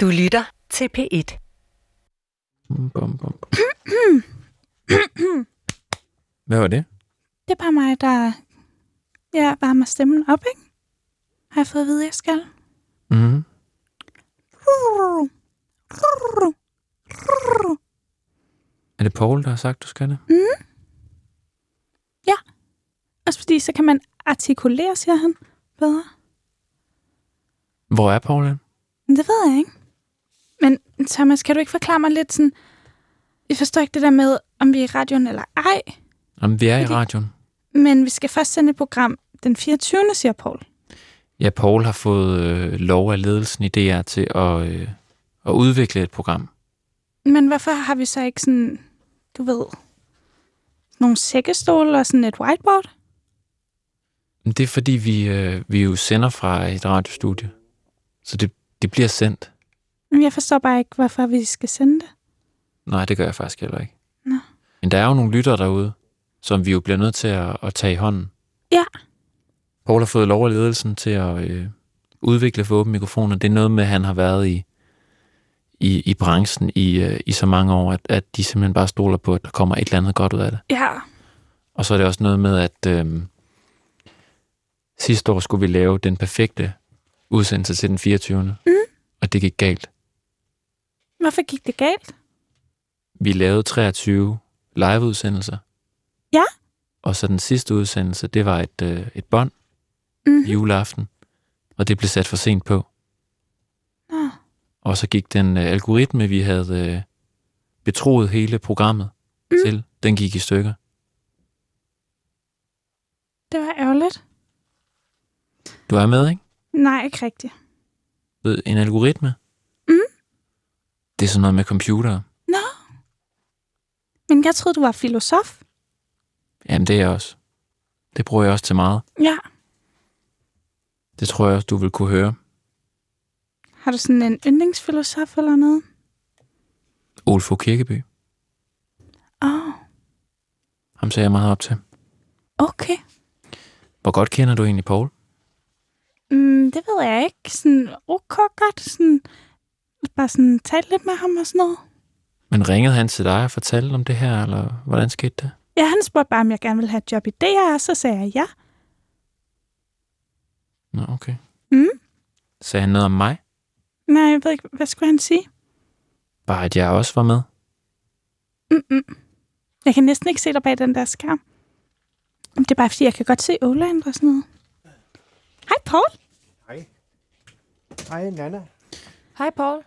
Du lytter til P1. Bum, bum, bum. Hvad var det? Det er bare mig, der ja, varmer stemmen op, ikke? Har jeg fået at vide, jeg skal? Mm. Er det Paul, der har sagt, du skal det? Også fordi, så kan man artikulere, siger han, bedre. Hvor er Paul det ved jeg ikke. Men Thomas, kan du ikke forklare mig lidt sådan... Jeg forstår ikke det der med, om vi er i radioen eller ej. Jamen, vi er i Okay. radioen. Men vi skal først sende et program den 24. siger Paul. Ja, Paul har fået øh, lov af ledelsen i DR til at, øh, at udvikle et program. Men hvorfor har vi så ikke sådan, du ved, nogle sækkestole og sådan et whiteboard? Det er fordi, vi, øh, vi jo sender fra et radiostudie. Så det, det bliver sendt. Men jeg forstår bare ikke, hvorfor vi skal sende det. Nej, det gør jeg faktisk heller ikke. Nå. Men der er jo nogle lyttere derude, som vi jo bliver nødt til at, at tage i hånden. Ja. Paul har fået lov af ledelsen til at øh, udvikle for åbne mikrofoner. Det er noget med, at han har været i, i, i branchen i, øh, i så mange år, at, at de simpelthen bare stoler på, at der kommer et eller andet godt ud af det. Ja. Og så er det også noget med, at øh, sidste år skulle vi lave den perfekte udsendelse til den 24. Mm. Og det gik galt. Hvorfor gik det galt? Vi lavede 23 liveudsendelser. Ja. Og så den sidste udsendelse, det var et, øh, et bånd Mm. juleaften, og det blev sat for sent på. Nå. Og så gik den øh, algoritme, vi havde øh, betroet hele programmet mm. til, den gik i stykker. Det var ærgerligt. Du er med, ikke? Nej, ikke rigtigt. Ved, en algoritme. Det er sådan noget med computer. Nå. Men jeg troede, du var filosof. Jamen, det er jeg også. Det bruger jeg også til meget. Ja. Det tror jeg også, du vil kunne høre. Har du sådan en yndlingsfilosof eller noget? Olfo Kirkeby. Åh, oh, Ham ser jeg meget op til. okay. Hvor godt kender du egentlig Paul? Mm, det ved jeg ikke. Sådan ok godt. Sådan, bare sådan tale lidt med ham og sådan noget. Men ringede han til dig og fortalte om det her, eller hvordan skete det? Ja, han spurgte bare, om jeg gerne ville have et job i DR, og så sagde jeg ja. Nå, okay. Mm. Sagde han noget om mig? Nej, jeg ved ikke, hvad skulle han sige? Bare at jeg også var med? Mm-mm. Jeg kan næsten ikke se dig bag den der skærm. Det er bare, fordi jeg kan godt se Åland og sådan noget. Hej, Paul. Hej. Hej, Nana. Hej, Paul.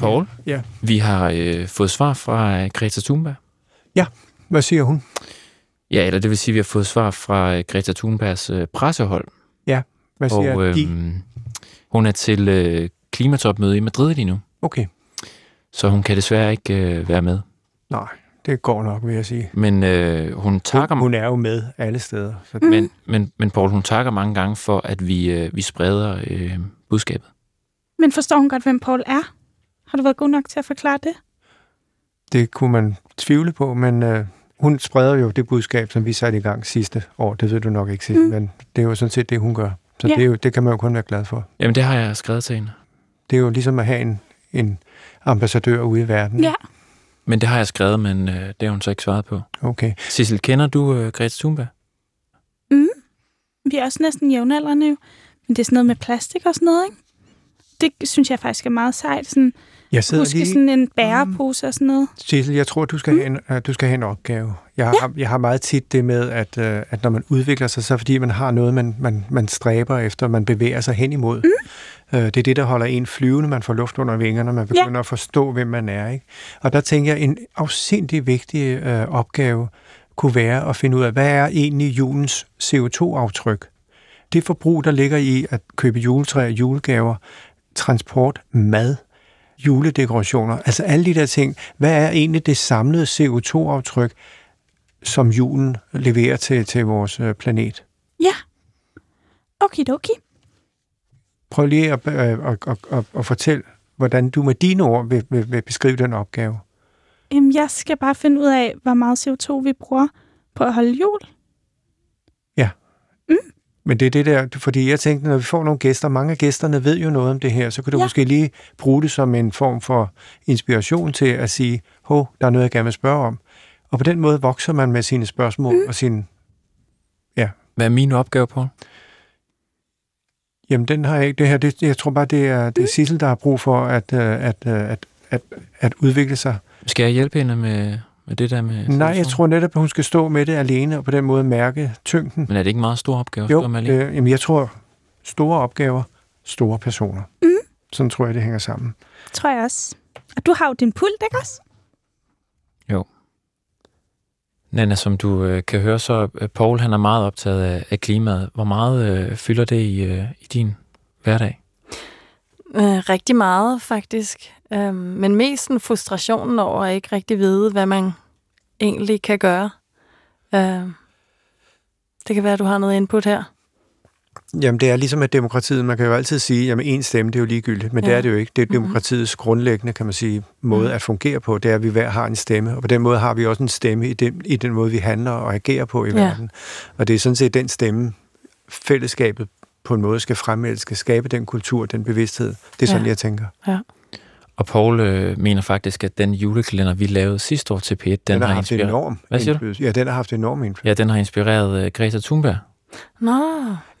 Paul? Ja. Vi har øh, fået svar fra øh, Greta Thunberg. Hvad siger hun? Ja, eller det vil sige, at vi har fået svar fra øh, Greta Thunbergs øh, pressehold. Hvad siger Og de? øh, hun er til øh, klimatopmøde i Madrid lige nu, Okay. så hun kan desværre ikke øh, være med. Nej, det går nok, vil jeg sige. Men øh, hun takker Hun, hun er jo med alle steder. Så Mm. Men, men, men Paul, hun takker mange gange for, at vi, øh, vi spreder øh, budskabet. Men forstår hun godt, hvem Paul er? Har du været god nok til at forklare det? det kunne man tvivle på, men øh, hun spreder jo det budskab, som vi satte i gang sidste år. Det ved du nok ikke, Sissel, Mm. men det er jo sådan set det, hun gør. Så Ja. det, er jo, det kan man jo kun være glad for. Jamen, det har jeg skrevet til hende. Det er jo ligesom at have en, en ambassadør ude i verden. Ja. Men det har jeg skrevet, men øh, det har hun så ikke svaret på. Okay. Sissel, kender du øh, Greta Thunberg? Mm. Vi er også næsten jævnaldrende jo. Men det er sådan noget med plastik og sådan noget, ikke? Det synes jeg faktisk er meget sejt. Sådan, Jeg sidder huske lige... sådan en bærepose og sådan noget. Sissel, jeg tror, du skal, have en, uh, du skal have en opgave. Jeg har, jeg har meget tit det med, at, uh, at når man udvikler sig, så fordi man har noget, man, man, man stræber efter, man bevæger sig hen imod. Mm. Uh, det er det, der holder en flyvende. Man får luft under vingerne, man begynder ja. at forstå, hvem man er. Ikke? Og der tænker jeg, en afsindig vigtig uh, opgave kunne være at finde ud af, hvad er egentlig julens CO2-aftryk? Det forbrug, der ligger i at købe juletræer, julegaver, transport, mad, juledekorationer, altså alle de der ting. Hvad er egentlig det samlede CO2-aftryk, som julen leverer til, til vores øh, planet? Ja. Okidoki. Prøv lige at, øh, at, at, at, at fortælle, hvordan du med dine ord vil, vil, vil beskrive den opgave. Jamen, jeg skal bare finde ud af, hvor meget CO2 vi bruger på at holde jul. Men det er det der, fordi jeg tænkte, når vi får nogle gæster, mange af gæsterne ved jo noget om det her, så kan du ja. måske lige bruge det som en form for inspiration til at sige, hov, der er noget, jeg gerne vil spørge om. Og på den måde vokser man med sine spørgsmål mm. og sin... Ja. Hvad er min opgave, på? Jamen, den har jeg ikke. Det her, det, jeg tror bare, det er, det er mm. Sissel, der har brug for at, øh, at, øh, at, at, at udvikle sig. Skal jeg hjælpe hende med, med det der med... Nej, jeg tror netop, at hun skal stå med det alene, og på den måde mærke tyngden. Men er det ikke en meget stor opgave? Jo, med øh, jamen jeg tror, store opgaver, store personer. Mm. Sådan tror jeg, det hænger sammen. Tror jeg også. Og du har jo din pult, ikke også? Jo. Nana, som du øh, kan høre, så øh, Paul han er meget optaget af, af klimaet. Hvor meget øh, fylder det i, øh, i din hverdag? Øh, rigtig meget, faktisk. Øh, men mest en frustrationen over at ikke rigtig vide, hvad man egentlig kan gøre. Øh, det kan være, at du har noget input her. Jamen, det er ligesom med demokratiet. Man kan jo altid sige, at en stemme, det er jo ligegyldigt, men ja. det er det jo ikke. Det er mhm. demokratiets mm-hmm. grundlæggende, kan man sige, måde mm. at fungere på. Det er, at vi hver har en stemme, og på den måde har vi også en stemme i den, i den måde, vi handler og agerer på i ja. verden. Og det er sådan set den stemme, fællesskabet på en måde skal fremelske, skabe den kultur, den bevidsthed. Det er sådan, ja. jeg tænker. Ja. Og Paul øh, mener faktisk, at den julekalender, vi lavede sidste år til P1, den, den har, har haft inspireret... enorm Hvad siger du? Ja, den har haft enorm indflydelse. Ja, den har inspireret øh, Greta Thunberg. Nå.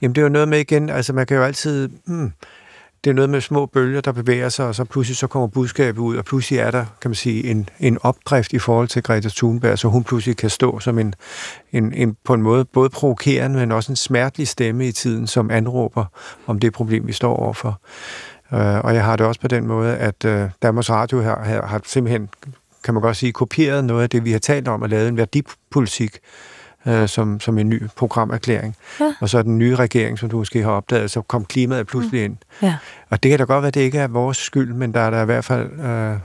Jamen, det er jo noget med igen, altså man kan jo altid... Hmm, det er noget med små bølger, der bevæger sig, og så pludselig så kommer budskabet ud, og pludselig er der, kan man sige, en, en opdrift i forhold til Greta Thunberg, så hun pludselig kan stå som en, en, en på en måde både provokerende, men også en smertelig stemme i tiden, som anråber om det problem, vi står overfor. Øh, og jeg har det også på den måde, at øh, Danmarks Radio her, her har simpelthen, kan man godt sige, kopieret noget af det, vi har talt om, og lavet en værdipolitik, øh, som, som en ny programerklæring. Ja. Og så den nye regering, som du måske har opdaget, så kom klimaet pludselig mm. ind. Ja. Og det kan da godt være, at det ikke er vores skyld, men der er der i hvert fald, øh,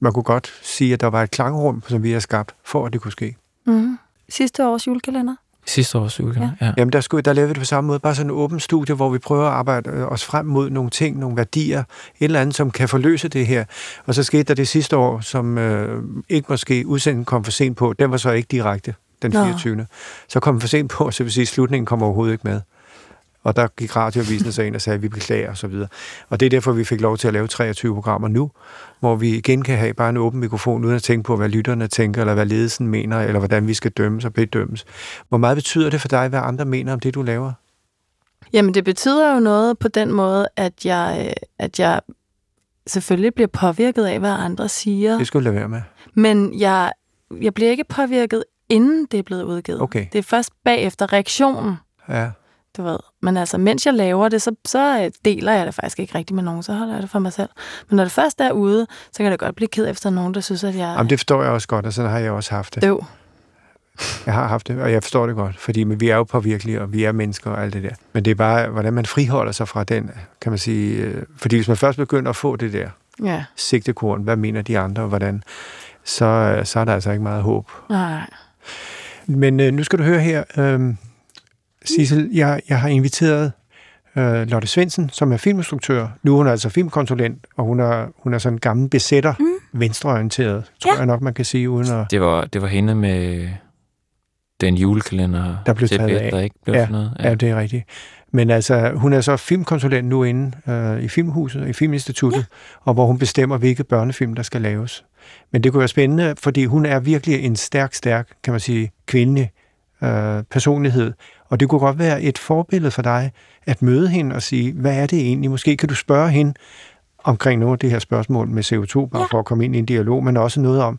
man kunne godt sige, at der var et klangrum, som vi har skabt, for at det kunne ske. Mm. Sidste års julekalender? Sidste års julekalender, ja. ja. Jamen, der, skulle, der lavede vi det på samme måde. Bare sådan en åben studie, hvor vi prøver at arbejde øh, os frem mod nogle ting, nogle værdier, et eller andet, som kan forløse det her. Og så skete der det sidste år, som øh, ikke måske udsendelsen kom for sent på. Den var så ikke direkte den 24. Nå. Så kom for sent på, så vil sige, at slutningen kommer overhovedet ikke med. Og der gik radioavisen sig ind og sagde, at vi beklager osv. Og, og det er derfor, vi fik lov til at lave 23 programmer nu, hvor vi igen kan have bare en åben mikrofon, uden at tænke på, hvad lytterne tænker, eller hvad ledelsen mener, eller hvordan vi skal dømmes og bedømmes. Hvor meget betyder det for dig, hvad andre mener om det, du laver? Jamen, det betyder jo noget på den måde, at jeg, at jeg selvfølgelig bliver påvirket af, hvad andre siger. Det skulle du lade være med. Men jeg, jeg bliver ikke påvirket inden det er blevet udgivet. Okay. Det er først bagefter reaktionen. Ja. Du ved. Men altså, mens jeg laver det, så, så deler jeg det faktisk ikke rigtigt med nogen. Så holder jeg det for mig selv. Men når det først er ude, så kan det godt blive ked efter nogen, der synes, at jeg... Jamen, det forstår jeg også godt, og sådan har jeg også haft det. Døv. Jeg har haft det, og jeg forstår det godt, fordi men vi er jo påvirkelige, og vi er mennesker og alt det der. Men det er bare, hvordan man friholder sig fra den, kan man sige. Øh, fordi hvis man først begynder at få det der ja. sigtekorn, hvad mener de andre, og hvordan, så, øh, så er der altså ikke meget håb. Nej. Men øh, nu skal du høre her, øh, Sissel, jeg, jeg har inviteret øh, Lotte Svendsen, som er filminstruktør. Nu er hun altså filmkonsulent, og hun er, hun er sådan en gammel besætter, mm. venstreorienteret, tror ja. jeg nok, man kan sige, uden at... Det var, det var hende med den julekalender, der blev taget af. der ikke blev ja, noget. Ja. ja, det er rigtigt. Men altså, hun er så filmkonsulent nu inde øh, i Filmhuset, i Filminstituttet, ja. og hvor hun bestemmer, hvilke børnefilm, der skal laves. Men det kunne være spændende, fordi hun er virkelig en stærk, stærk, kan man sige, kvindelig øh, personlighed. Og det kunne godt være et forbillede for dig at møde hende og sige, hvad er det egentlig? Måske kan du spørge hende omkring nogle af det her spørgsmål med CO2, bare ja. for at komme ind i en dialog, men også noget om,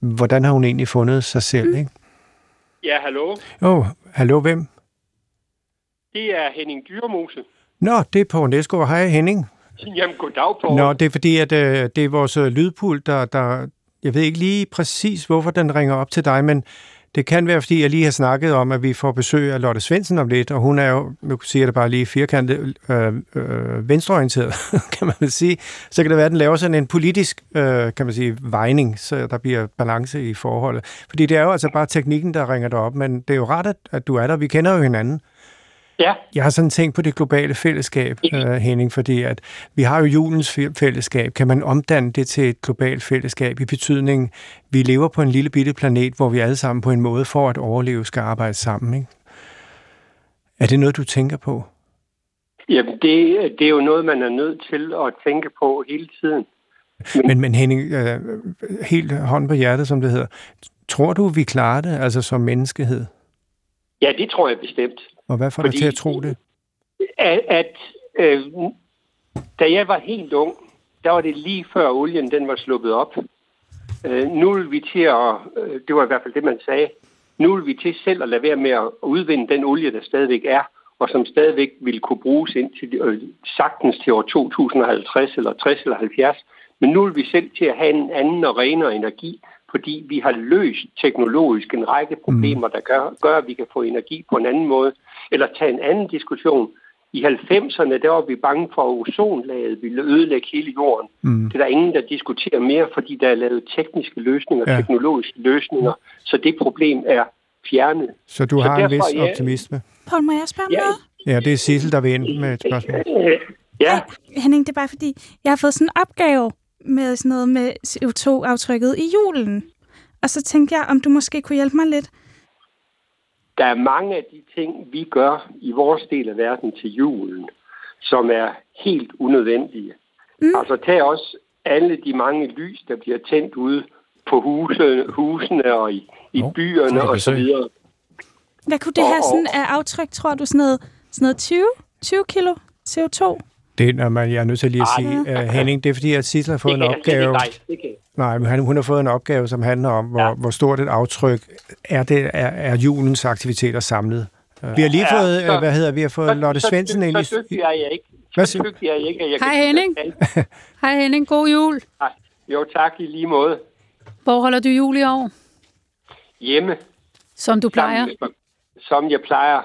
hvordan har hun egentlig fundet sig selv, mm. ikke? Ja, hallo. Åh, oh, hallo, hvem? Det er Henning Dyrmose. Nå, det er på Næsgaard. Hej, Henning. Jamen, goddag, Poul. Nå, det er fordi, at øh, det er vores øh, lydpult, der, der... Jeg ved ikke lige præcis, hvorfor den ringer op til dig, men det kan være, fordi jeg lige har snakket om, at vi får besøg af Lotte Svendsen om lidt, og hun er jo, nu siger jeg det bare lige, firkantet øh, øh, venstreorienteret, kan man sige. Så kan det være, at den laver sådan en politisk, øh, kan man sige, vejning, så der bliver balance i forholdet. Fordi det er jo altså bare teknikken, der ringer dig op, men det er jo rart, at, at du er der. Vi kender jo hinanden. Ja. Jeg har sådan tænkt på det globale fællesskab, uh, Henning, fordi at vi har jo julens fællesskab. Kan man omdanne det til et globalt fællesskab i betydning, vi lever på en lille bitte planet, hvor vi alle sammen på en måde for at overleve skal arbejde sammen, ikke? Er det noget, du tænker på? Jamen, det, det er jo noget, man er nødt til at tænke på hele tiden. Men, men Henning, øh, helt hånd på hjertet, som det hedder. Tror du, vi klarer det, altså som menneskehed? Ja, det tror jeg bestemt. Og hvad får dig Fordi- til at tro det? At, at øh, da jeg var helt ung, der var det lige før olien den var sluppet op. Øh, nu vil vi til at, øh, det var i hvert fald det, man sagde, nu vil vi til selv at lade være med at udvinde den olie, der stadigvæk er, og som stadigvæk vil kunne bruges ind til øh, sagtens til år 2050 eller 60 eller 70. Men nu vil vi selv til at have en anden og renere energi, fordi vi har løst teknologisk en række problemer, der gør, gør, at vi kan få energi på en anden måde. Eller tage en anden diskussion. I 90'erne, der var vi bange for, at ozonlaget ville ødelægge hele jorden. Mm. Det er der ingen, der diskuterer mere, fordi der er lavet tekniske løsninger, Ja. teknologiske løsninger, så det problem er fjernet. Så du Så har en vis derfor, ja. optimisme? Paul, må jeg spørge om Ja. noget? Ja, det er Sissel, der vil ind med et spørgsmål. Ja, Henning, det er bare fordi, jeg har fået sådan en opgave med sådan noget med CO2-aftrykket i julen. Og så tænkte jeg, om du måske kunne hjælpe mig lidt. der er mange af de ting, vi gør i vores del af verden til julen, som er helt unødvendige. Mm. Altså tag også alle de mange lys, der bliver tændt ude på huse, husene og i, i Nå, byerne og så videre. Hvad kunne det Og- have sådan af aftryk, tror du? Sådan noget, sådan noget 20, 20 kilo CO2? Det når man, jeg er nødt til lige at sige, uh, Henning, det er fordi, at Sissel har fået Det en opgave. nej, det kan. Nej, men han- hun har fået en opgave, som handler om, hvor, Ja. hvor stort et aftryk er, det, er, er julens aktiviteter samlet. Vi har lige Ja, fået, så- øh, hvad hedder, vi har fået Lotte Svendsen ind så, så i... dygtig er jeg ikke. Hvad Så dygtig er jeg ikke, jeg Hej, Henning. Hej Henning, god jul. Nej. Jo, tak i lige måde. Hvor holder du jul i år, Hjemme, som du plejer? som, som jeg plejer.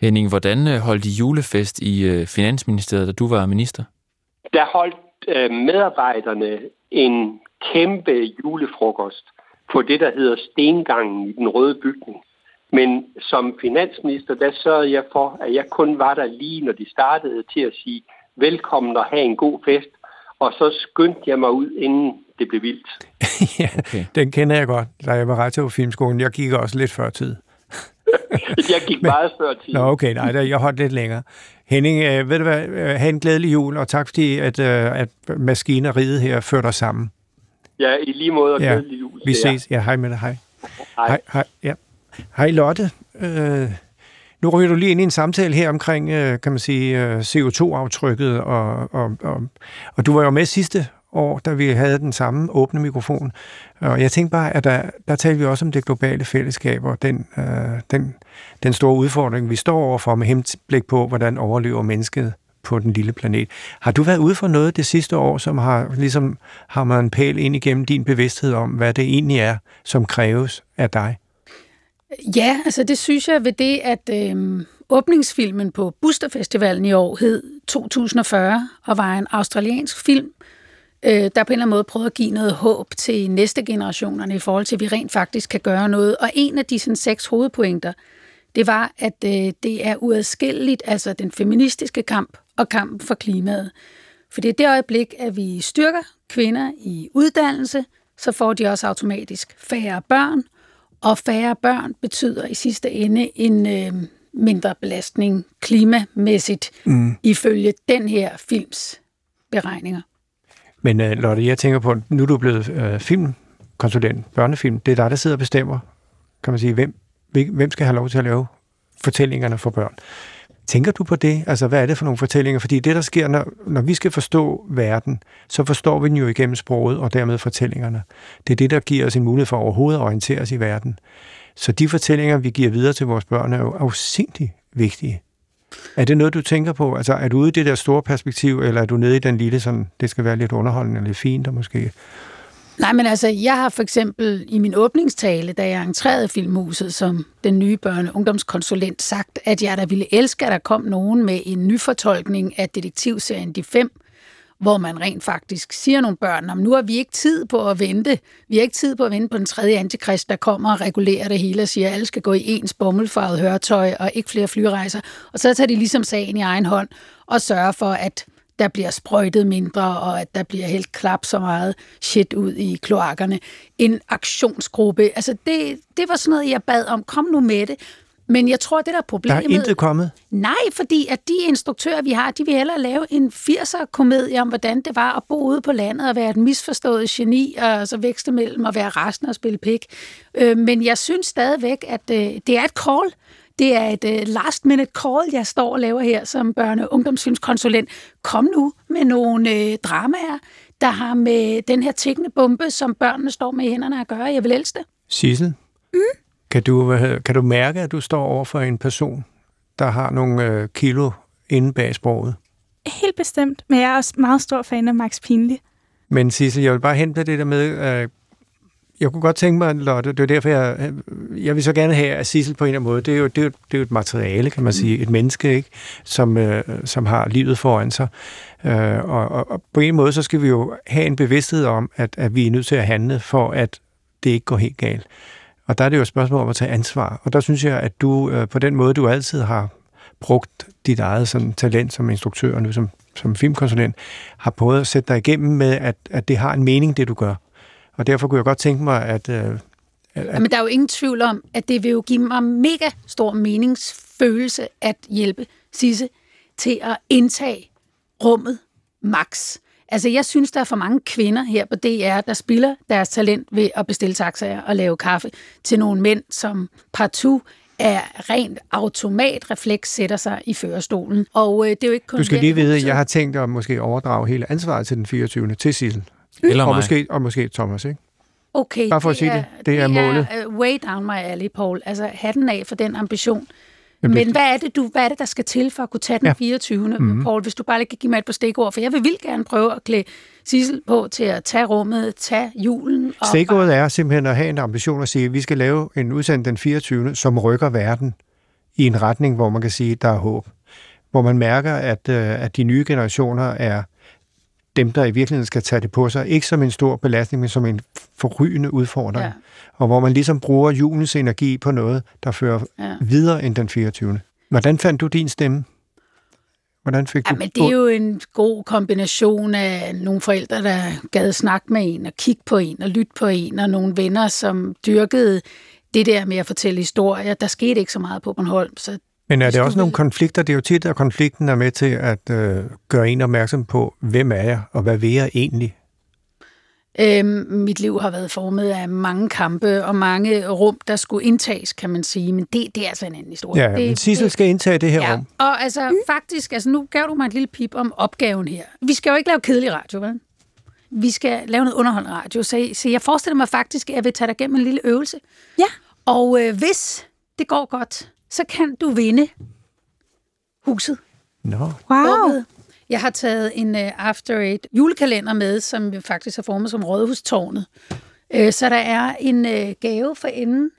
Henning, hvordan øh, holdt I julefest i øh, Finansministeriet, da du var minister? der holdt øh, medarbejderne en kæmpe julefrokost på det, der hedder Stengangen i den røde bygning. Men som finansminister, der sørgede jeg for, at jeg kun var der lige, når de startede til at sige velkommen og have en god fest. Og så skyndte jeg mig ud, inden det blev vildt. ja, Okay. den kender jeg godt, da jeg var rektor på Filmskolen. Jeg gik også lidt før tid. Jeg gik meget før tid. Nå, okay, nej, der- jeg holdt lidt længere. Henning, øh, ved du hvad, øh, have en glædelig jul, og tak fordi, at, øh, at maskineriet her førte os sammen. Ja, i lige måde og Ja, glædelig jul. Vi ses. Ja, hej med dig. Hej. Hej. Hej, hej, ja. hej Lotte. Øh, nu ryger du lige ind i en samtale her omkring, øh, kan man sige, øh, CO2-aftrykket, og, og, og, og du var jo med sidste år, da vi havde den samme åbne mikrofon. Og jeg tænkte bare, at der, der talte vi også om det globale fællesskab, og den, øh, den, den store udfordring, vi står overfor med henblik på, hvordan overlever mennesket på den lille planet. Har du været ude for noget det sidste år, som har ligesom hamret en pæl ind igennem din bevidsthed om, hvad det egentlig er, som kræves af dig? Ja, altså det synes jeg ved det, at øh, åbningsfilmen på Busterfestivalen i år hed 2040 og var en australiensk film, øh, der på en eller anden måde prøvede at give noget håb til næste generationerne i forhold til, at vi rent faktisk kan gøre noget. Og en af de sådan, seks hovedpointer, det var, at øh, det er uadskilleligt, altså den feministiske kamp og kampen for klimaet. For det er det øjeblik, at vi styrker kvinder i uddannelse, så får de også automatisk færre børn, og færre børn betyder i sidste ende en øh, mindre belastning klimamæssigt, mm. ifølge den her films beregninger. Men uh, Lotte, jeg tænker på, nu er du blevet uh, filmkonsulent, børnefilm. Det er dig, der sidder og bestemmer, kan man sige, hvem, hvem skal have lov til at lave fortællingerne for børn. Tænker du på det? Altså, hvad er det for nogle fortællinger? Fordi det, der sker, når, når vi skal forstå verden, så forstår vi den jo igennem sproget og dermed fortællingerne. Det er det, der giver os en mulighed for overhovedet at orientere os i verden. Så de fortællinger, vi giver videre til vores børn, er jo afsindig vigtige. Er det noget, du tænker på? Altså, er du ude i det der store perspektiv, eller er du nede i den lille, sådan, det skal være lidt underholdende eller lidt fint, og måske... Nej, men altså, jeg har for eksempel i min åbningstale, da jeg entrerede Filmhuset som den nye børne- og ungdomskonsulent, sagt, at jeg da ville elske, at der kom nogen med en nyfortolkning af detektivserien De Fem, hvor man rent faktisk siger nogle børn, om nu har vi ikke tid på at vente. Vi har ikke tid på at vente på den tredje antikrist, der kommer og regulerer det hele og siger, at alle skal gå i ens bommelfarvet høretøj og ikke flere flyrejser. Og så tager de ligesom sagen i egen hånd og sørger for, at der bliver sprøjtet mindre, og at der bliver helt klap så meget shit ud i kloakkerne. En aktionsgruppe, altså det, det var sådan noget, jeg bad om, kom nu med det. Men jeg tror, det der er Der problemet... er intet kommet. Nej, fordi at de instruktører, vi har, de vil hellere lave en 80'er-komedie om, hvordan det var at bo ude på landet og være et misforstået geni, og så vækste mellem at være resten og spille pik. Øh, men jeg synes stadigvæk, at øh, det er et call. Det er et øh, last minute call, jeg står og laver her som børne- og ungdomsfilmskonsulent. Kom nu med nogle øh, dramaer, der har med den her tikkende bombe, som børnene står med i hænderne at gøre. Jeg vil elske det. Sissel, mm. Kan, du, kan du mærke, at du står over for en person, der har nogle øh, kilo inde bag sproget? Helt bestemt, men jeg er også meget stor fan af Max Pinley. Men Sissel, jeg vil bare hente det der med, øh, jeg kunne godt tænke mig, Lotte, det er derfor, jeg, jeg vil så gerne have, at Sissel på en eller anden måde, det er jo, det er jo, det er jo et materiale, kan man sige, et menneske, ikke? Som, øh, som har livet foran sig. Øh, og, og, og på en måde, så skal vi jo have en bevidsthed om, at, at vi er nødt til at handle, for at det ikke går helt galt. Og der er det jo et spørgsmål om at tage ansvar. Og der synes jeg, at du øh, på den måde, du altid har brugt dit eget sådan, talent som instruktør, og nu som, som filmkonsulent, har prøvet at sætte dig igennem med, at, at det har en mening, det du gør. Og derfor kunne jeg godt tænke mig, at... Øh, at Men der er jo ingen tvivl om, at det vil jo give mig mega stor meningsfølelse at hjælpe Sisse til at indtage rummet max. Altså, jeg synes, der er for mange kvinder her på DR, der spiller deres talent ved at bestille taxaer og lave kaffe til nogle mænd, som partout er rent automatrefleks sætter sig i førerstolen. Og øh, det er jo ikke kun du skal lige vide, at jeg har tænkt at måske overdrage hele ansvaret til den 24. til Sissel. Eller Og mig. måske, og måske Thomas, ikke? Okay, Bare for at sige det. Det er målet. Er, uh, way down my alley, Paul. Altså, hatten af for den ambition. Jamen, Men hvad er, det, du, hvad er det, der skal til for at kunne tage den Ja. 24. Mm-hmm. Paul, hvis du bare lige kan give mig et par stikord, for jeg vil vildt gerne prøve at klæde Sissel på til at tage rummet, tage julen. Og Stikordet er simpelthen at have en ambition at sige, at vi skal lave en udsendelse den 24., som rykker verden i en retning, hvor man kan sige, at der er håb. Hvor man mærker, at, øh, at de nye generationer er dem, der i virkeligheden skal tage det på sig. Ikke som en stor belastning, men som en forrygende udfordring. Ja. Og hvor man ligesom bruger julens energi på noget, der fører Ja. videre end den 24. Hvordan fandt du din stemme? Hvordan fik Ja, du... men det er jo en god kombination af nogle forældre, der gad snakke med en og kigge på en og lytte på en, og nogle venner, som dyrkede det der med at fortælle historier. Der skete ikke så meget på Bornholm, så Men er det også nogle konflikter? Det er jo tit, at konflikten er med til at øh, gøre en opmærksom på, hvem er jeg, og hvad vil jeg egentlig? Øhm, mit liv har været formet af mange kampe og mange rum, der skulle indtages, kan man sige. Men det, det er altså en anden historie. Ja, det, men Sissel skal indtage det her ja. rum. Og altså mm. faktisk, altså nu gav du mig et lille pip om opgaven her. Vi skal jo ikke lave kedelig radio, vel? Vi skal lave noget underholdende radio. Så, så jeg forestiller mig faktisk, at jeg vil tage dig igennem en lille øvelse. Ja. Og øh, hvis det går godt, så kan du vinde huset. Nå, Wow. Rummet. Jeg har taget en uh, After Eight julekalender med, som faktisk er formet som Rådhustårnet. Uh, så der er en uh, gave for enden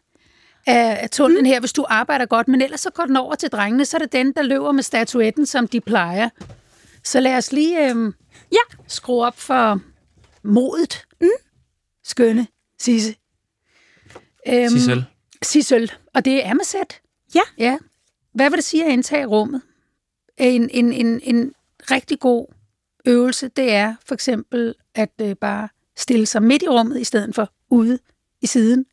af, af tunnelen her, hvis du arbejder godt. Men ellers så går den over til drengene, så er det den, der løber med statuetten, som de plejer. Så lad os lige uh, Ja. skrue op for modet. Mm. Skønne, Sisse. Um, Sissel. Sissel. Og det er Amasat. Ja. Ja. Hvad vil det sige at indtage rummet? En, en, en, en rigtig god øvelse, det er for eksempel at øh, bare stille sig midt i rummet, i stedet for ude i siden.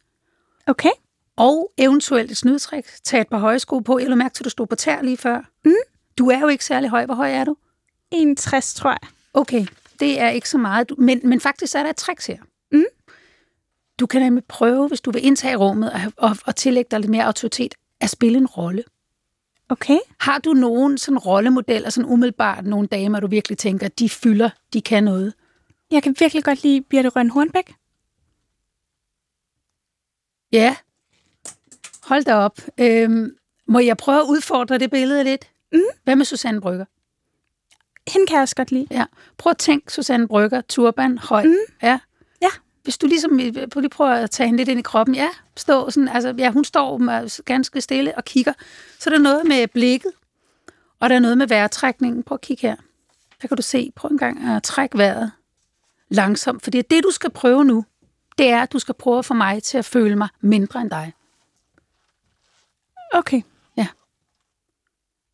Okay. Og eventuelt et snydtræk. Tag et par høje sko på. Jeg lå mærke til, at du stod på tær lige før. Mm. Du er jo ikke særlig høj. Hvor høj er du? 61, tror jeg. Okay, det er ikke så meget. Men, men faktisk er der et trick her. Mm. Du kan nemlig prøve, hvis du vil indtage rummet og, og, og tillægge dig lidt mere autoritet, at spille en rolle. Okay. Har du nogen sådan rollemodeller, sådan umiddelbart nogle damer, du virkelig tænker, de fylder, de kan noget? Jeg kan virkelig godt lide Birte Røn Hornbæk. Ja. Hold da op. Øhm, må jeg prøve at udfordre det billede lidt? Mm. Hvad med Susanne Brygger? Hende kan jeg også godt lide. Ja. Prøv at tænke Susanne Brygger, turban, høj. Mm. Ja. Hvis du ligesom øh, lige prøver at tage hende lidt ind i kroppen. Ja, stå sådan, altså, ja, hun står ganske stille og kigger. Så er der noget med blikket, og der er noget med vejrtrækningen. Prøv at kigge her. Der kan du se, prøv en gang at trække vejret langsomt. Fordi det, du skal prøve nu, det er, at du skal prøve at få mig til at føle mig mindre end dig. Okay. Ja.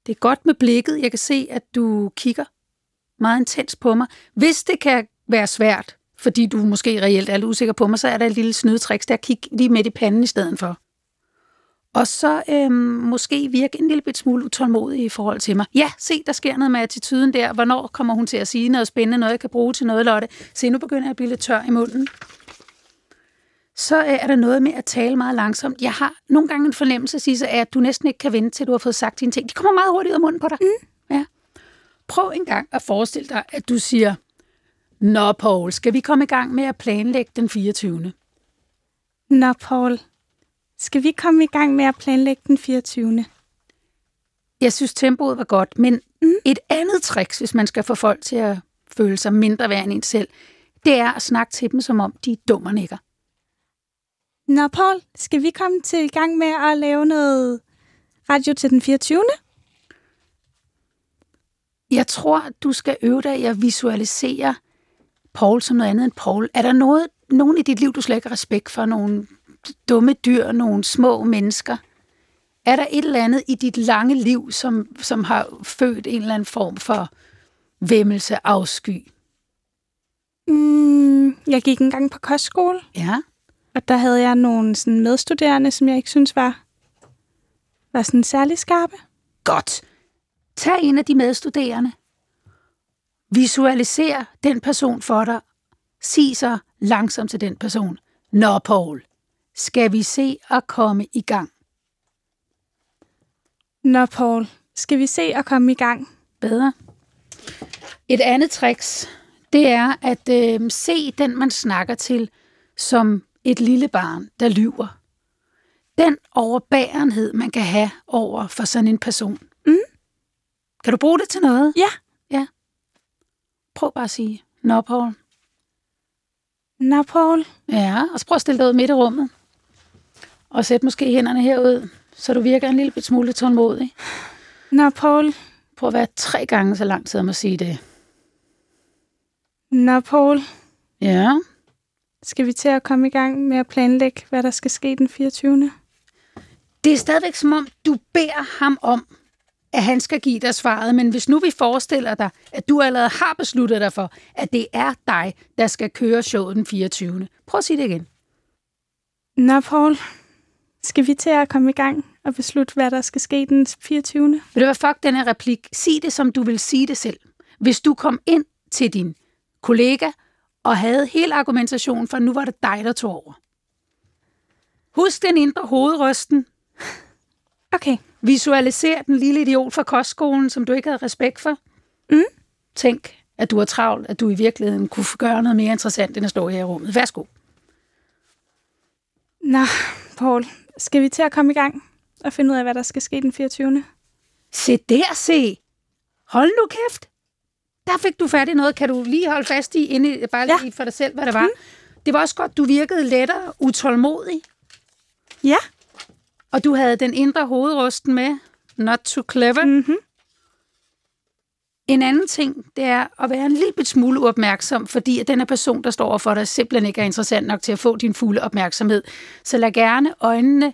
Det er godt med blikket. Jeg kan se, at du kigger meget intens på mig. Hvis det kan være svært, fordi du måske reelt er lidt usikker på mig, så er der et lille snydetrik, der kig lige midt i panden i stedet for. Og så øhm, måske virke en lille bit smule utålmodig i forhold til mig. Ja, se, der sker noget med attituden der. Hvornår kommer hun til at sige noget spændende, noget jeg kan bruge til noget, Lotte? Se, nu begynder jeg at blive lidt tør i munden. Så øh, er der noget med at tale meget langsomt. Jeg har nogle gange en fornemmelse at sige, at du næsten ikke kan vente til, du har fået sagt dine ting. De kommer meget hurtigt ud af munden på dig. Mm. Ja. Prøv en gang at forestille dig, at du siger, Nå, Paul, skal vi komme i gang med at planlægge den 24. Nå, Paul. Skal vi komme i gang med at planlægge den 24. Jeg synes, tempoet var godt, men mm. et andet trick, hvis man skal få folk til at føle sig mindre værd end en selv, det er at snakke til dem, som om de er dumme nikker. Nå, Paul, skal vi komme til i gang med at lave noget radio til den 24. Jeg tror, du skal øve dig i at visualisere Paul som noget andet end Paul. Er der noget, nogen i dit liv, du slet ikke har respekt for? Nogle dumme dyr, nogle små mennesker? Er der et eller andet i dit lange liv, som, som har født en eller anden form for væmmelse, afsky? Mm, jeg gik engang på kostskole. Ja. Og der havde jeg nogle sådan medstuderende, som jeg ikke synes var, var sådan særlig skarpe. Godt. Tag en af de medstuderende. Visualiser den person for dig. Sig så langsomt til den person. Nå, Paul, skal vi se at komme i gang? Nå, Paul, skal vi se at komme i gang? Bedre. Et andet tricks, det er at øh, se den, man snakker til, som et lille barn, der lyver. Den overbærenhed, man kan have over for sådan en person. Mm. Kan du bruge det til noget? Ja. Prøv bare at sige, Nå, Paul. Nå, Paul. Ja, og så prøv at stille dig ud midt i rummet. Og sæt måske hænderne herud, så du virker en lille smule tålmodig. Nå, Paul. Prøv at være tre gange så lang tid om at sige det. Nå, Paul. Ja. Skal vi til at komme i gang med at planlægge, hvad der skal ske den 24. Det er stadigvæk som om, du beder ham om, at han skal give dig svaret. Men hvis nu vi forestiller dig, at du allerede har besluttet dig for, at det er dig, der skal køre showet den 24. Prøv at sige det igen. Nå, Paul. Skal vi til at komme i gang og beslutte, hvad der skal ske den 24. Vil du være fuck den her replik? Sig det, som du vil sige det selv. Hvis du kom ind til din kollega og havde hele argumentationen, for nu var det dig, der tog over. Husk den indre hovedrysten. Okay. Visualiser den lille idiot fra kostskolen, som du ikke havde respekt for. Mm. Tænk, at du er travlt, at du i virkeligheden kunne gøre noget mere interessant, end at stå her i rummet. Værsgo. Nå, Paul. Skal vi til at komme i gang og finde ud af, hvad der skal ske den 24. Se der, se. Hold nu kæft. Der fik du fat i noget. Kan du lige holde fast i, inde, bare lige Ja. for dig selv, hvad det var? Mm. Det var også godt, du virkede lettere utålmodig, Ja. Og du havde den indre hovedrusten med. Not too clever. Mm-hmm. En anden ting, det er at være en lille smule uopmærksom, fordi at den her person, der står for dig, simpelthen ikke er interessant nok til at få din fulde opmærksomhed. Så lad gerne øjnene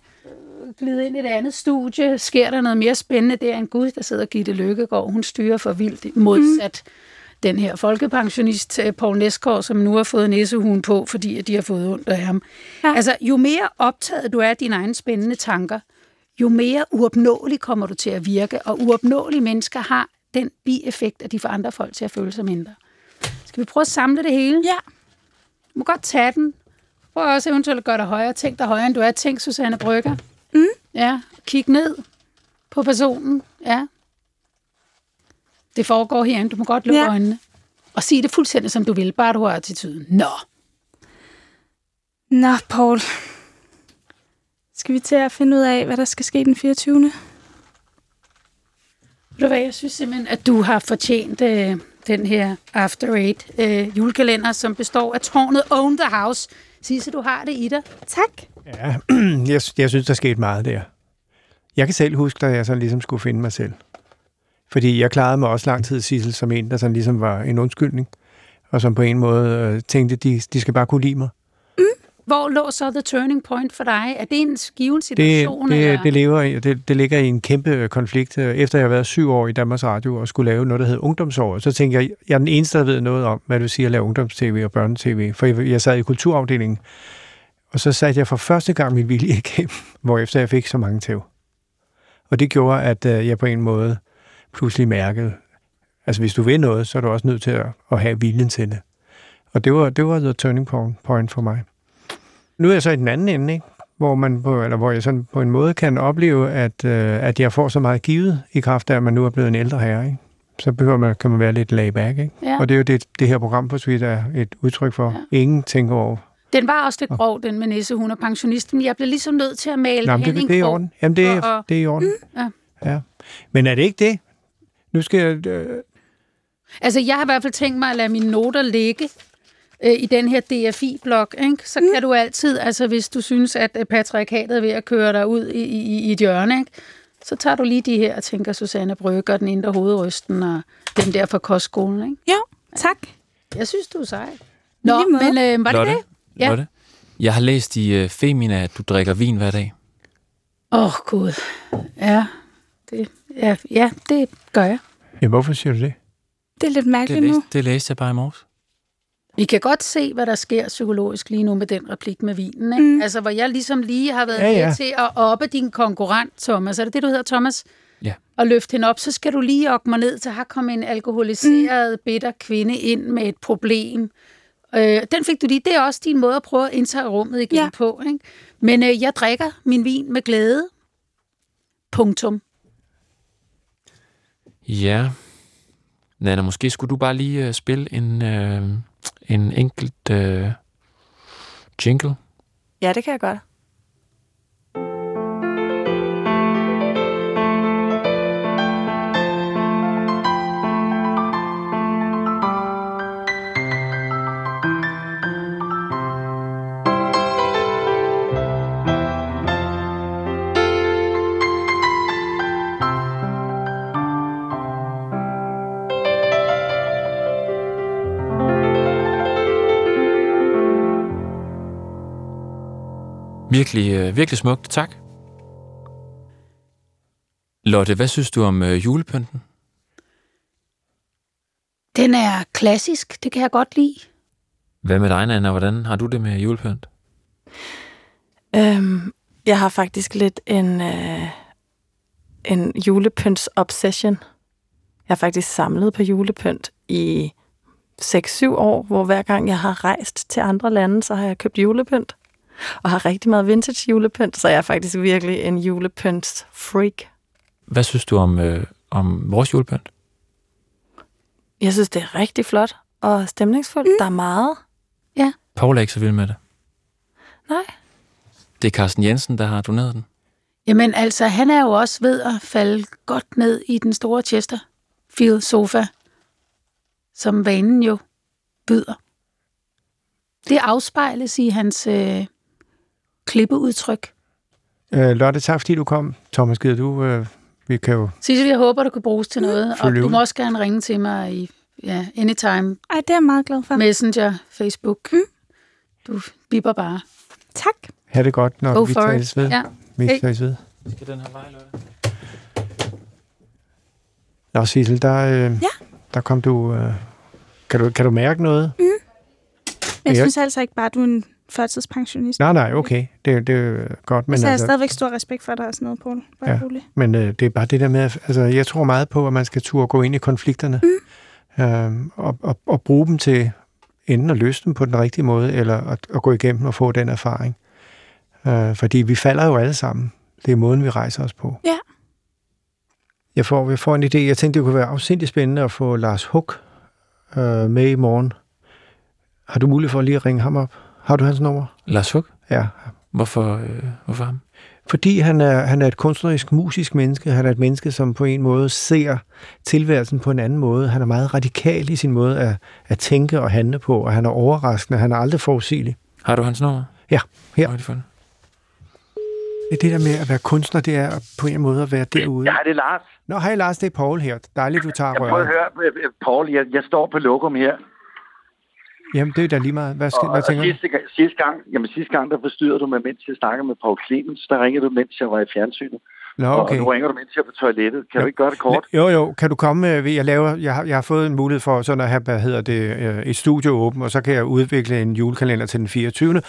glide ind i et andet studie. Sker der noget mere spændende, det er en gud, der sidder Gitte Lykkegaard. Hun styrer for vildt modsat mm. Den her folkepensionist, øh, Poul Næsgaard, som nu har fået næsehuen på, fordi de har fået ondt af ham. Ja. Altså, jo mere optaget du er af dine egne spændende tanker, jo mere uopnåelig kommer du til at virke, og uopnåelige mennesker har den bieffekt, at de får andre folk til at føle sig mindre. Skal vi prøve at samle det hele? Ja. Du må godt tage den. Prøv også eventuelt at gøre dig højere. Tænk dig højere, end du er. Tænk Susanne Brygger. Mm. Ja, kig ned på personen. Ja. Det foregår herinde. Du må godt lukke ja. Øjnene. Og sige det fuldstændig, som du vil. Bare du har attituden. Nå. Nå, Paul. Skal vi til at finde ud af, hvad der skal ske den 24. Ved du hvad, jeg synes simpelthen, at du har fortjent øh, den her After Eight øh, julekalender, som består af tårnet Own the House. Sisse, du har det i dig. Tak. Ja, jeg, jeg synes, der skete meget der. Jeg kan selv huske, da jeg sådan ligesom skulle finde mig selv. Fordi jeg klarede mig også lang tid, Sissel, som en, der sådan ligesom var en undskyldning. Og som på en måde øh, tænkte, de, de skal bare kunne lide mig. Hvor lå så the turning point for dig? Er det en given Det, situation? det, eller? det, lever i, det, det ligger i en kæmpe øh, konflikt. Øh, Efter jeg har været syv år i Danmarks Radio og skulle lave noget, der hedder ungdomsår, så tænker jeg, jeg er den eneste, der ved noget om, hvad det vil sige at lave ungdomstv og børnetv. For jeg, jeg sad i kulturafdelingen, Og så satte jeg for første gang min vilje igennem, hvorefter jeg fik så mange tæv. Og det gjorde, at øh, jeg på en måde pludselig mærkede, altså hvis du vil noget, så er du også nødt til at, at have viljen til det. Og det var, det var the turning point point for mig. Nu er jeg så i den anden ende, ikke? Hvor, man på, eller hvor jeg sådan på en måde kan opleve, at, øh, at jeg får så meget givet i kraft af, at man nu er blevet en ældre herre. Ikke? Så behøver man, kan man være lidt laid back. Ikke? Ja. Og det er jo det, det her program på Sweet er et udtryk for. Ja. Ingen tænker over. Den var også lidt grov, den med Nisse, hun er pensionist, men jeg blev ligesom nødt til at male Nå, men det, det er i orden. Jamen, det er, Og- og- det er i orden. Mm, ja. ja. Men er det ikke det? Nu skal jeg... Øh, Altså, jeg har i hvert fald tænkt mig at lade mine noter ligge øh, i den her DFI-blok, ikke? så mm. kan du altid, altså hvis du synes, at øh, patriarkatet er ved at køre dig ud i, i, i et hjørne, ikke? så tager du lige de her og tænker Susanne Brøgger, den indre hovedrysten og den der fra kostskolen. Ikke? Jo, tak. Jeg synes, du er sej. Nå, men øh, var det Lotte, det? Ja. Lotte, jeg har læst i uh, Femina, at du drikker vin hver dag. Åh, oh, gud. Ja det, ja, ja, det gør jeg. Ja, hvorfor siger du det? Det er lidt Det mærkeligt nu. læste, det læste jeg bare i morges. Vi kan godt se, hvad der sker psykologisk lige nu med den replik med vinen. Ikke? Mm. Altså, hvor jeg ligesom lige har været Ja, ja, med til at oppe din konkurrent, Thomas. Er det det, du hedder, Thomas? Ja. Og løfte hende op, så skal du lige oppe mig ned til, her kommer en alkoholiseret, mm. bitter kvinde ind med et problem. Øh, den fik du lige. Det er også din måde at prøve at indtage rummet igen ja. på. Ikke? Men øh, jeg drikker min vin med glæde. Punktum. Ja. Nana, måske skulle du bare lige uh, spille en, uh, en enkelt uh, jingle. Ja, det kan jeg godt. Virkelig, uh, virkelig smukt. Tak. Lotte, hvad synes du om uh, julepynten? Den er klassisk. Det kan jeg godt lide. Hvad med dig, Nana? Hvordan har du det med julepynt? Øhm, jeg har faktisk lidt en, øh, en julepynts-obsession. Jeg har faktisk samlet på julepynt i 6-7 år, hvor hver gang jeg har rejst til andre lande, så har jeg købt julepynt. Og har rigtig meget vintage julepynt, så jeg er faktisk virkelig en julepynts-freak. Hvad synes du om, uh, om vores julepynt? Jeg synes, det er rigtig flot og stemningsfuldt. Mm. Der er meget. Paul er ikke så vild med det. Nej. Det er Carsten Jensen, der har doneret den. Jamen altså, han er jo også ved at falde godt ned i den store Chesterfield sofa, som vanen jo byder. Det afspejles i hans øh, klippeudtryk. Øh, Lotte, tak fordi du kom. Thomas, gider du... Øh, vi kan jo... Sissel, jeg håber, du kan bruges til noget, og du må også gerne ringe til mig i ja, anytime, Ej, det er jeg meget glad for. Messenger, Facebook. Mm. Du bipper bare. Tak. Ha' det godt, når Go vi for tales it. ved. Ja. Vi Hey. tales ved. Skal den her vej, Lotte? Nå, Sissel, der, øh, Ja. der kom du... Øh, kan, du... kan du mærke noget? Jeg Jeg- synes altså ikke bare, at du er en førtidspensionist. Nej, nej, okay. Det, det er godt. Men Men, så har jeg altså, stadigvæk stor respekt for dig og sådan noget, Poul. Bare Ja. rolig. men øh, det er bare det der med... at- Altså, jeg tror meget på, at man skal turde gå ind i konflikterne. Mm. Øh, og, og, og bruge dem til enten at løse dem på den rigtige måde, eller at, at gå igennem og få den erfaring. Øh, fordi vi falder jo alle sammen. Det er måden, vi rejser os på. Ja. Jeg får, jeg får en idé. Jeg tænkte, det kunne være afsindig spændende at få Lars Huk øh, med i morgen. Har du mulighed for lige at ringe ham op? Har du hans nummer? Lars Hug? Ja. Hvorfor, øh, hvorfor ham? Fordi han er, han er et kunstnerisk, musisk menneske. Han er et menneske, som på en måde ser tilværelsen på en anden måde. Han er meget radikal i sin måde at, at tænke og handle på, og han er overraskende. Han er aldrig forudsigelig. Har du hans nummer? Ja, her. Hvor er det for det? Er der med at være kunstner, det er på en måde at være derude. Ja, det er Lars. Nå, hej Lars, det er Paul her. Dejligt, du tager Jeg prøver at røret. høre, Paul, jeg, jeg står på lokum her. Jamen, det er da lige meget. Hvad, skal, Og, hvad og tænker du? sidste, gang- sidste, gang, jamen, sidste gang, der forstyrrede du mig, mens jeg snakkede med Paul Clemens. Der ringede du, mens jeg var i fjernsynet. Nå, Og okay. nu ringer du, mens jeg er på toilettet. Kan Ja. du ikke gøre det kort? Jo, jo. Kan du komme med, jeg, laver, jeg, har, jeg har fået en mulighed for sådan at have, hvad hedder det, øh, et studio åbent, og så kan jeg udvikle en julekalender til den 24.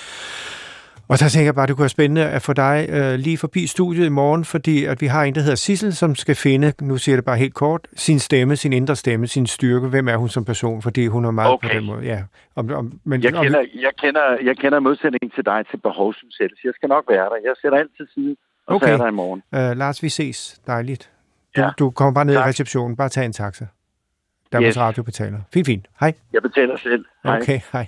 Og der tænker jeg bare, det kunne være spændende at få dig øh, lige forbi studiet i morgen, fordi at vi har en, der hedder Sissel, som skal finde, nu siger jeg det bare helt kort, sin stemme, sin indre stemme, sin styrke. Hvem er hun som person? Fordi hun er meget Okay. på den måde. Ja. Om, om, men, Jeg om, kender, jeg kender, jeg kender modsætningen til dig til behovsudsættelse. Jeg skal nok være der. Jeg sætter alt til side, og Okay. så er der i morgen. øh, Lars, vi ses. Dejligt. Du, Ja. du kommer bare ned Tak. i receptionen. Bare tag en taxa. Danmarks Yes. Radio betaler. Fint, fint. Hej. Jeg betaler selv. Hej. Okay, hej.